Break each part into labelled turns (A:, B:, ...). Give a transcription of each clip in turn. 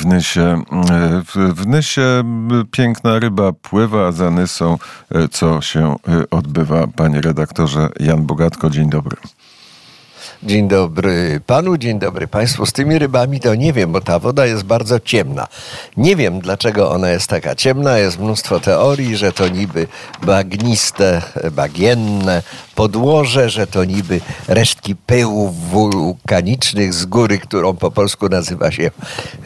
A: w Nysie. W, Nysie piękna ryba pływa, za Nysą co się odbywa? Panie redaktorze Jan Bogatko, dzień dobry.
B: Dzień dobry panu, dzień dobry państwu. Z tymi rybami to nie wiem, bo ta woda jest bardzo ciemna. Nie wiem, dlaczego ona jest taka ciemna. Jest mnóstwo teorii, że to niby bagniste, bagienne podłoże, że to niby resztki pyłów wulkanicznych z góry, którą po polsku nazywa się,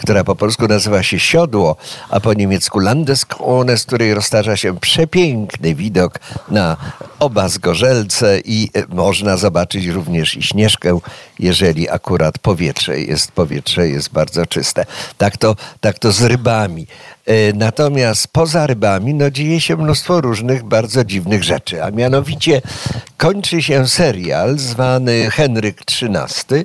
B: która po polsku nazywa się siodło, a po niemiecku Landeskrone, z której roztarza się przepiękny widok na oba zgorzelce i można zobaczyć również i śnieżkę jeżeli akurat powietrze jest, powietrze jest bardzo czyste. Tak to, tak to z rybami. E, natomiast poza rybami no, dzieje się mnóstwo różnych bardzo dziwnych rzeczy, a mianowicie kończy się serial zwany Henryk XIII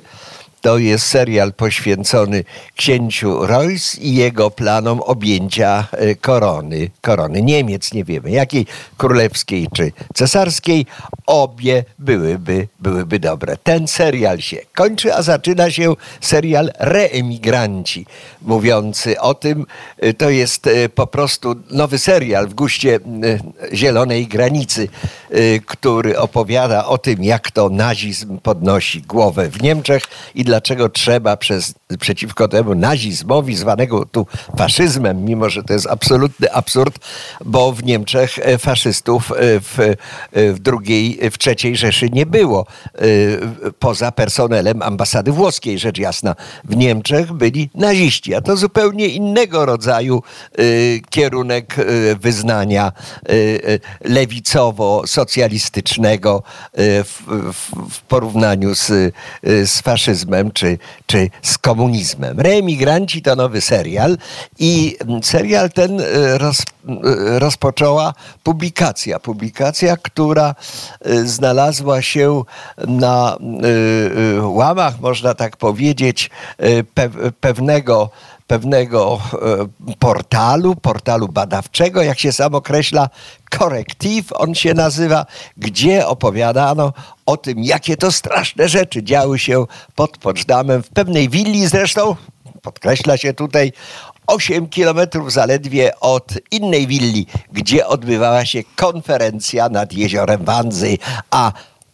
B: to jest serial poświęcony księciu Royce i jego planom objęcia e, korony, korony Niemiec, nie wiemy jakiej, królewskiej czy cesarskiej. Obie byłyby, byłyby dobre. Ten serial się kończy, a zaczyna się serial Reemigranci, mówiący o tym, e, to jest e, po prostu nowy serial w guście zielonej granicy, który opowiada o tym, jak to nazizm podnosi głowę w Niemczech i dlaczego trzeba przez, przeciwko temu nazizmowi, zwanego tu faszyzmem, mimo że to jest absolutny absurd, bo w Niemczech e, faszystów e, w, e, w drugiej, w trzeciej Rzeszy nie było. Poza personelem ambasady włoskiej, rzecz jasna. W Niemczech byli naziści, a to zupełnie innego rodzaju kierunek wyznania lewicowo-socjalistycznego w, w, w porównaniu z, z faszyzmem czy, czy z komunizmem. Reemigranci to nowy serial i serial ten e, roz, e, rozpoczęła publikacja. Publikacja, która e, znalazła się na łamach, można tak powiedzieć, pewnego pewnego portalu, portalu badawczego, jak się sam określa, Corrective on się nazywa, gdzie opowiadano o tym, jakie to straszne rzeczy działy się pod Poczdamem, w pewnej willi zresztą, podkreśla się tutaj, 8 kilometrów zaledwie od innej willi, gdzie odbywała się konferencja nad jeziorem Wanzy, a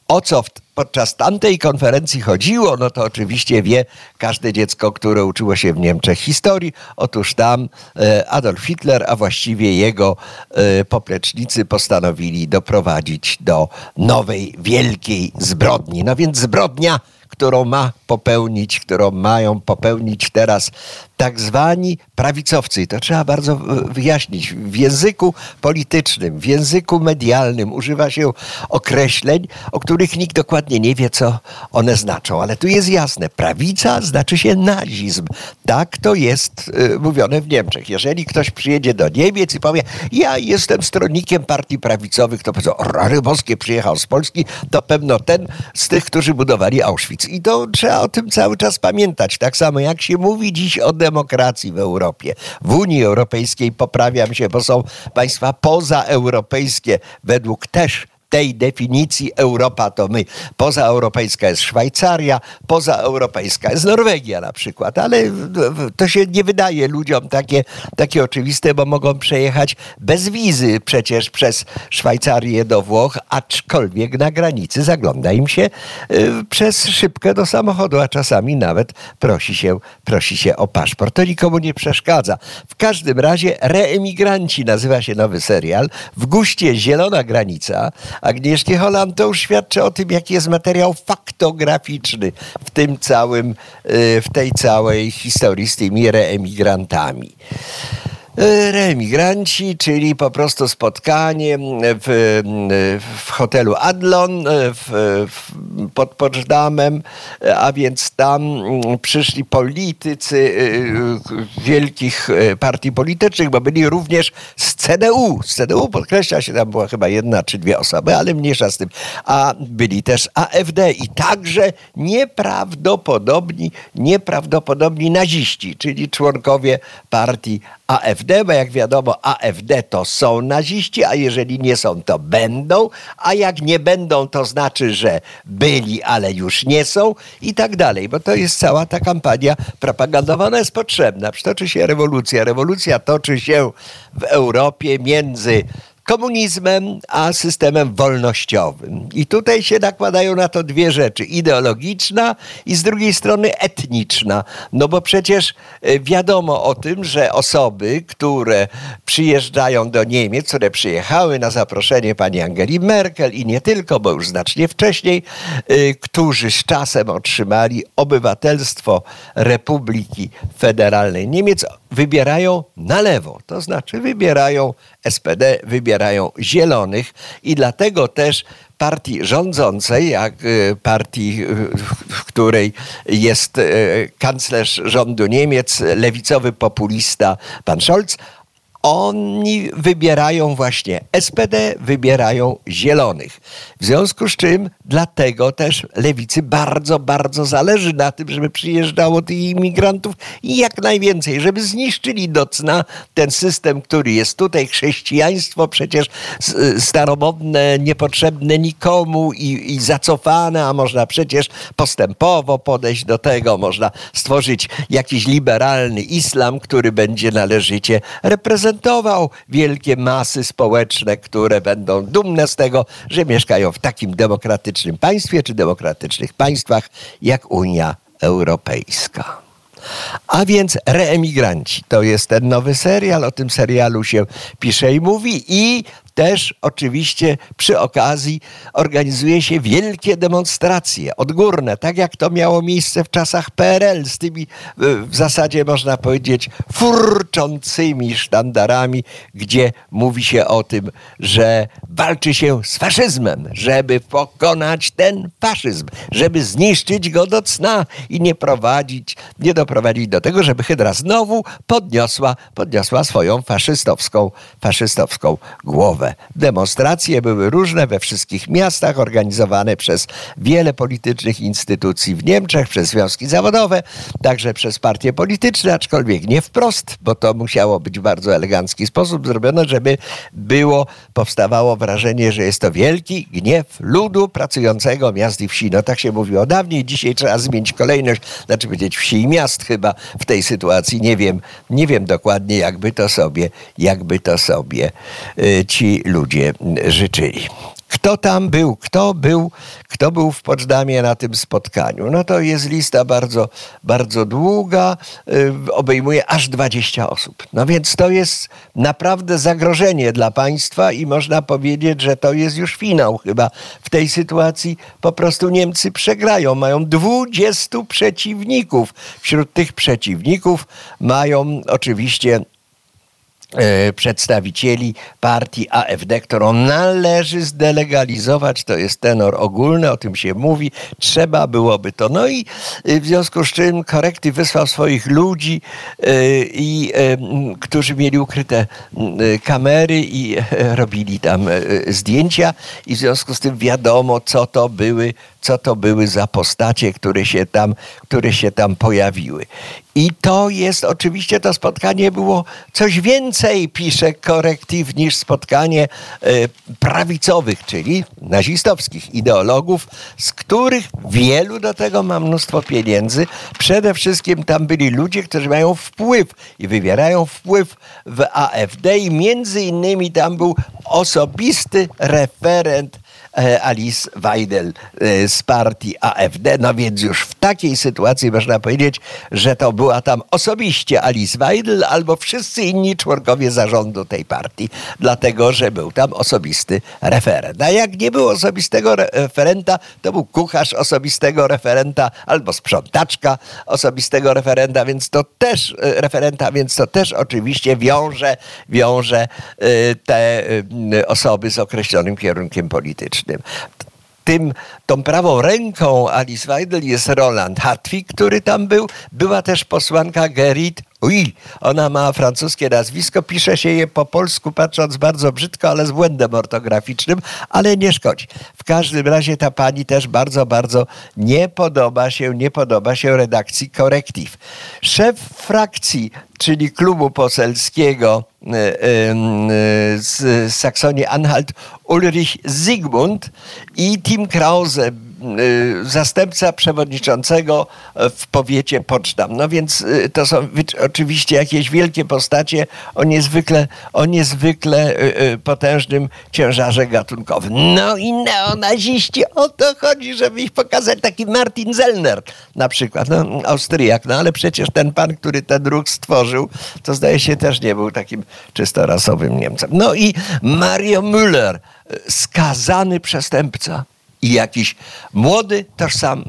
B: o co w, podczas tamtej konferencji chodziło, no to oczywiście wie każde dziecko, które uczyło się w Niemczech historii. Otóż tam e, Adolf Hitler, a właściwie jego e, poplecznicy postanowili doprowadzić do nowej, wielkiej zbrodni. No więc zbrodnia którą ma popełnić, którą mają popełnić teraz tak zwani prawicowcy. I to trzeba bardzo wyjaśnić. W języku politycznym, w języku medialnym używa się określeń, o których nikt dokładnie nie wie, co one znaczą. Ale tu jest jasne. Prawica znaczy się nazizm. Tak to jest y, mówione w Niemczech. Jeżeli ktoś przyjedzie do Niemiec i powie, ja jestem stronnikiem partii prawicowych, to powiedzą, rary boskie przyjechał z Polski, to pewno ten z tych, którzy budowali Auschwitz. I to trzeba o tym cały czas pamiętać. Tak samo jak się mówi dziś o demokracji w Europie. W Unii Europejskiej poprawiam się, bo są państwa pozaeuropejskie według też tej definicji Europa to my. Pozaeuropejska jest Szwajcaria, pozaeuropejska jest Norwegia na przykład, ale to się nie wydaje ludziom takie, takie oczywiste, bo mogą przejechać bez wizy przecież przez Szwajcarię do Włoch, aczkolwiek na granicy zagląda im się y, przez szybkę do samochodu, a czasami nawet prosi się, prosi się o paszport. To nikomu nie przeszkadza. W każdym razie Reemigranci nazywa się nowy serial. W guście Zielona Granica Agnieszki Holland, to już świadczy o tym, jaki jest materiał faktograficzny w tym całym, y, w tej całej historii z tymi reemigrantami. E, reemigranci, czyli po prostu spotkanie w, w hotelu Adlon e, w, w, pod Poczdamem, a więc tam przyszli politycy e, wielkich partii politycznych, bo byli również z CDU. Z CDU podkreśla się, tam była chyba jedna czy dwie osoby, ale mniejsza z tym. A byli też AfD i także nieprawdopodobni, nieprawdopodobni naziści, czyli członkowie partii AfD, bo jak wiadomo, AfD to są naziści, a jeżeli nie są, to będą, a jak nie będą, to znaczy, że byli, ale już nie są i tak dalej, bo to jest cała ta kampania propagandowa, ona jest potrzebna. Toczy się rewolucja. Rewolucja toczy się w Europie między komunizmem, a systemem wolnościowym. I tutaj się nakładają na to dwie rzeczy: ideologiczna i z drugiej strony etniczna. No bo przecież e, wiadomo o tym, że osoby, które przyjeżdżają do Niemiec, które przyjechały na zaproszenie pani Angeli Merkel i nie tylko, bo już znacznie wcześniej, e, którzy z czasem otrzymali obywatelstwo Republiki Federalnej Niemiec, wybierają na lewo, to znaczy wybierają SPD, wybierają zielonych i dlatego też partii rządzącej, jak y, partii, y, w której jest y, kanclerz rządu Niemiec, lewicowy populista pan Scholz, oni wybierają właśnie SPD, wybierają zielonych. W związku z czym dlatego też lewicy bardzo, bardzo zależy na tym, żeby przyjeżdżało tych imigrantów i jak najwięcej, żeby zniszczyli do cna ten system, który jest tutaj. Chrześcijaństwo przecież staromodne, niepotrzebne nikomu i, i zacofane, a można przecież postępowo podejść do tego. Można stworzyć jakiś liberalny islam, który będzie należycie reprezentował reprezentował wielkie masy społeczne, które będą dumne z tego, że mieszkają w takim demokratycznym państwie czy demokratycznych państwach jak Unia Europejska. A więc Reemigranci to jest ten nowy serial, o tym serialu się pisze i mówi i też oczywiście przy okazji organizuje się wielkie demonstracje odgórne, tak jak to miało miejsce w czasach PRL, z tymi w zasadzie można powiedzieć furczącymi sztandarami, gdzie mówi się o tym, że walczy się z faszyzmem, żeby pokonać ten faszyzm, żeby zniszczyć go do cna i nie prowadzić, nie doprowadzić do tego, żeby Hydra znowu podniosła, podniosła swoją faszystowską, faszystowską głowę. Demonstracje były różne we wszystkich miastach, organizowane przez wiele politycznych instytucji w Niemczech, przez związki zawodowe, także przez partie polityczne, aczkolwiek nie wprost, bo to musiało być w bardzo elegancki sposób zrobione, żeby było, powstawało wrażenie, że jest to wielki gniew ludu pracującego miast i wsi. No tak się mówiło dawniej, dzisiaj trzeba zmienić kolejność, znaczy powiedzieć wsi i miast chyba w tej sytuacji. Nie wiem, nie wiem dokładnie, jakby to sobie, jakby to sobie y, ludzie życzyli. Kto tam był, kto był, kto był w Poczdamie na tym spotkaniu? No to jest lista bardzo, bardzo długa, yy, obejmuje aż 20 osób. No więc to jest naprawdę zagrożenie dla państwa i można powiedzieć, że to jest już finał chyba w tej sytuacji. Po prostu Niemcy przegrają. Mają 20 przeciwników. Wśród tych przeciwników mają oczywiście przedstawicieli partii AfD, którą należy zdelegalizować. To jest tenor ogólny, o tym się mówi. Trzeba byłoby to. No i e, w związku z czym korekty wysłał swoich ludzi, e, i, którzy mieli ukryte kamery i robili tam zdjęcia i w związku z tym wiadomo, co to były, co to były za postacie, które się tam, które się tam pojawiły. I to jest oczywiście to spotkanie było coś więcej, pisze korektyw, niż spotkanie e, prawicowych, czyli nazistowskich ideologów, z których wielu do tego ma mnóstwo pieniędzy. Przede wszystkim tam byli ludzie, którzy mają wpływ i wywierają wpływ w AfD i między innymi tam był osobisty referent Alice Weidel e, z partii AfD. No więc już w takiej sytuacji można powiedzieć, że to była tam osobiście Alice Weidel albo wszyscy inni członkowie zarządu tej partii, dlatego że był tam osobisty referent. A jak nie było osobistego referenta, to był kucharz osobistego referenta albo sprzątaczka osobistego referenta, więc to też e, referenta, więc to też oczywiście wiąże, wiąże te osoby z określonym kierunkiem politycznym Tym, tą prawą ręką Alice Weidel jest Roland Hartwig, który tam był. Była też posłanka Gerrit Ui, ona ma francuskie nazwisko, pisze się je po polsku, patrząc bardzo brzydko, ale z błędem ortograficznym, ale nie szkodzi. W każdym razie ta pani też bardzo, bardzo nie podoba się, nie podoba się redakcji Korektiv. Szef frakcji, czyli klubu poselskiego e, e, z Saksonii-Anhalt Ulrich Zygmunt i Tim Krause, zastępca przewodniczącego w powiecie Poczdam. No więc y, to są oczywiście jakieś wielkie postacie o niezwykle, o niezwykle y, potężnym ciężarze gatunkowym. No i neonaziści, o to chodzi, żeby ich pokazać. Taki Martin Zellner na przykład, no, Austriak, no ale przecież ten pan, który ten ruch stworzył, to zdaje się też nie był takim czysto rasowym Niemcem. No i Mario Müller, skazany przestępca i jakiś młody tożsam,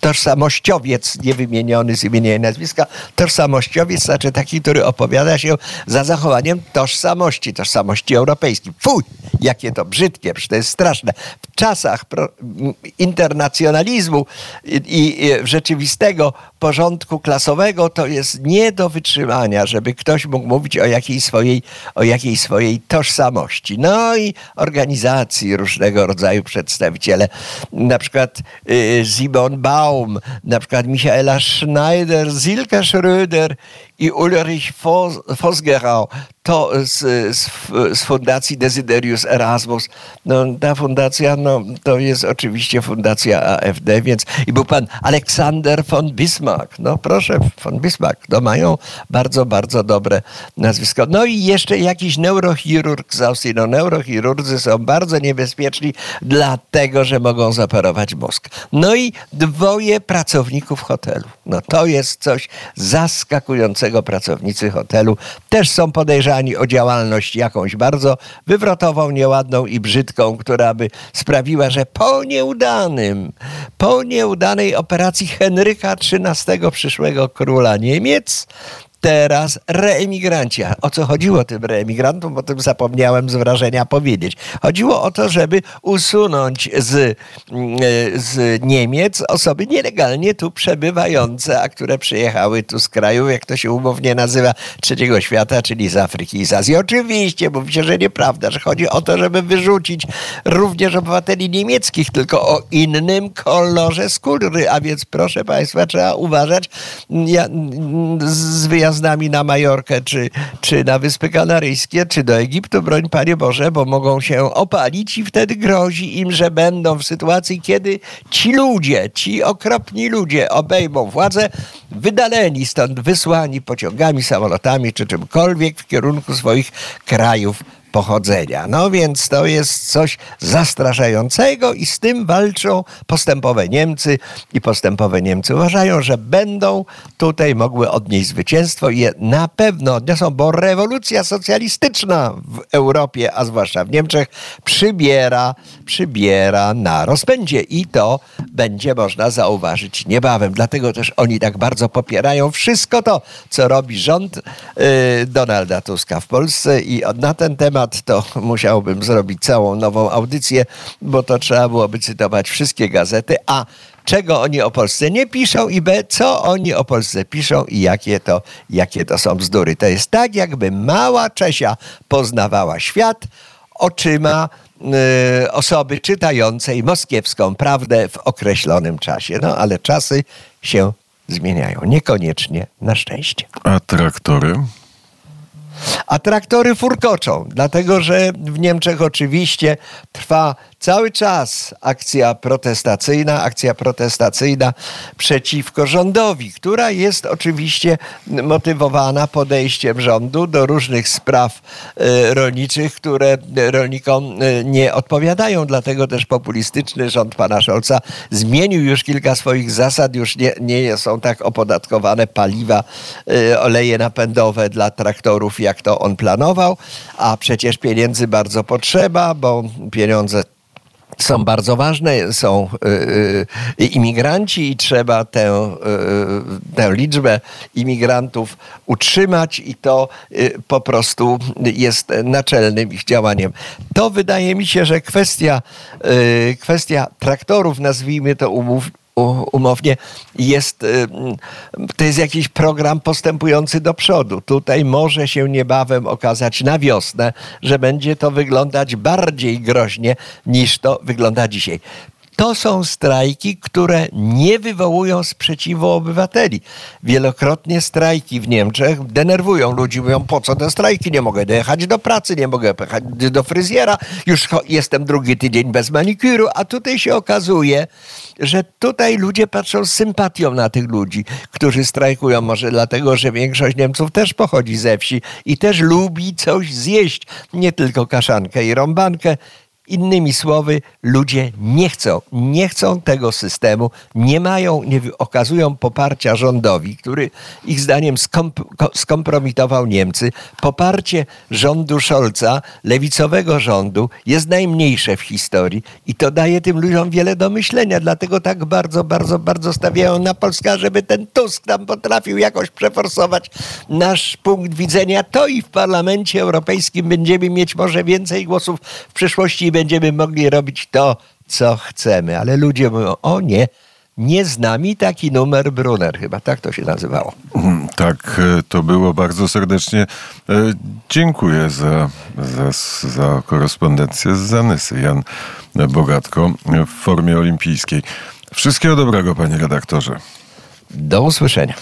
B: tożsamościowiec, niewymieniony z imienia i nazwiska, tożsamościowiec, znaczy taki, który opowiada się za zachowaniem tożsamości, tożsamości europejskiej. Fuj, jakie to brzydkie, przecież to jest straszne. Czasach internacjonalizmu i, rzeczywistego porządku klasowego to jest nie do wytrzymania, żeby ktoś mógł mówić o jakiej swojej, o jakiej swojej tożsamości. No i organizacji różnego rodzaju przedstawiciele, na przykład y, Simon Baum, na przykład Michaela Schneider, Silke Schröder i Ulrich Vosgerau, to z, z, z, Fundacji Desiderius Erasmus. No, ta fundacja no, to jest oczywiście fundacja AfD, więc i był pan Aleksander von Bismarck. No proszę, von Bismarck. No, mają bardzo, bardzo dobre nazwisko. No i jeszcze jakiś neurochirurg z Austrii. No, neurochirurdzy są bardzo niebezpieczni, dlatego że mogą zaparować mózg. No i dwoje pracowników hotelu. No to jest coś zaskakującego. Pracownicy hotelu też są podejrzani o działalność jakąś bardzo wywrotową, nieładną i brzydką, która by sprawiła, że po nieudanym, po nieudanej operacji Henryka XIII, przyszłego króla Niemiec, teraz reemigranci. O co chodziło tym reemigrantom? O tym zapomniałem z wrażenia powiedzieć. Chodziło o to, żeby usunąć z, mm, z Niemiec osoby nielegalnie tu przebywające, a które przyjechały tu z kraju, jak to się umownie nazywa, trzeciego świata, czyli z Afryki i z Azji. Oczywiście, mówi się, że nieprawda, że chodzi o to, żeby wyrzucić również obywateli niemieckich, tylko o innym kolorze skóry. A więc proszę Państwa, trzeba uważać ja, z wyjazdem wyjazdami na Majorkę, czy, czy na Wyspy Kanaryjskie, czy do Egiptu, broń Panie Boże, bo mogą się opalić i wtedy grozi im, że będą w sytuacji, kiedy ci ludzie, ci okropni ludzie obejmą władzę, wydaleni stąd, wysłani pociągami, samolotami, czy czymkolwiek w kierunku swoich krajów pochodzenia. No więc to jest coś zastraszającego i z tym walczą postępowe Niemcy i postępowe Niemcy uważają, że będą tutaj mogły odnieść zwycięstwo i je na pewno odniosą, bo rewolucja socjalistyczna w Europie, a zwłaszcza w Niemczech, przybiera, przybiera na rozpędzie i to będzie można zauważyć niebawem. Dlatego też oni tak bardzo popierają wszystko to, co robi rząd yy, Donalda Tuska w Polsce i na ten temat temat, to musiałbym zrobić całą nową audycję, bo to trzeba byłoby cytować wszystkie gazety, a czego oni o Polsce nie piszą i B, co oni o Polsce piszą i jakie to, jakie to są bzdury. To jest tak, jakby mała Czesia poznawała świat oczyma y, osoby czytającej moskiewską prawdę w określonym czasie. No ale czasy się zmieniają. Niekoniecznie na szczęście.
A: A traktory?
B: A traktory furkoczą, dlatego że w Niemczech oczywiście trwa cały czas akcja protestacyjna, akcja protestacyjna przeciwko rządowi, która jest oczywiście motywowana podejściem rządu do różnych spraw e, rolniczych, które rolnikom e, nie odpowiadają. Dlatego też populistyczny rząd pana Scholza zmienił już kilka swoich zasad, już nie, nie są tak opodatkowane paliwa, e, oleje napędowe dla traktorów, jak to on planował, a przecież pieniędzy bardzo potrzeba, bo pieniądze są bardzo ważne, są y, y, imigranci i trzeba tę, y, tę liczbę imigrantów utrzymać i to po prostu jest naczelnym ich działaniem. To wydaje mi się, że kwestia, kwestia traktorów, nazwijmy to umów, umownie, jest, y, to jest jakiś program postępujący do przodu. Tutaj może się niebawem okazać na wiosnę, że będzie to wyglądać bardziej groźnie niż to wygląda dzisiaj. To są strajki, które nie wywołują sprzeciwu obywateli. Wielokrotnie strajki w Niemczech denerwują ludzi. Mówią, po co te strajki? Nie mogę dojechać do pracy, nie mogę jechać do fryzjera. Już jestem drugi tydzień bez manikuru. A tutaj się okazuje, że tutaj ludzie patrzą z sympatią na tych ludzi, którzy strajkują. Może dlatego, że większość Niemców też pochodzi ze wsi i też lubi coś zjeść. Nie tylko kaszankę i rąbankę. Innymi słowy, ludzie nie chcą, nie chcą tego systemu, nie mają, nie okazują poparcia rządowi, który ich zdaniem skomp skompromitował Niemcy. Poparcie rządu Scholza, lewicowego rządu, jest najmniejsze w historii i to daje tym ludziom wiele do myślenia. Dlatego tak bardzo, bardzo, bardzo stawiają na Polskę, żeby ten Tusk tam potrafił jakoś przeforsować nasz punkt widzenia. To i w Parlamencie Europejskim będziemy mieć może więcej głosów w przyszłości będziemy mogli robić to, co chcemy. Ale ludzie mówią, o nie, nie z nami taki numer Brunner, chyba tak to się nazywało.
A: Mm, tak, e, to było bardzo serdecznie. E, dziękuję za, za, za korespondencję z Zanysy. Jan Bogatko w formie olimpijskiej. Wszystkiego dobrego, panie redaktorze.
B: Do usłyszenia.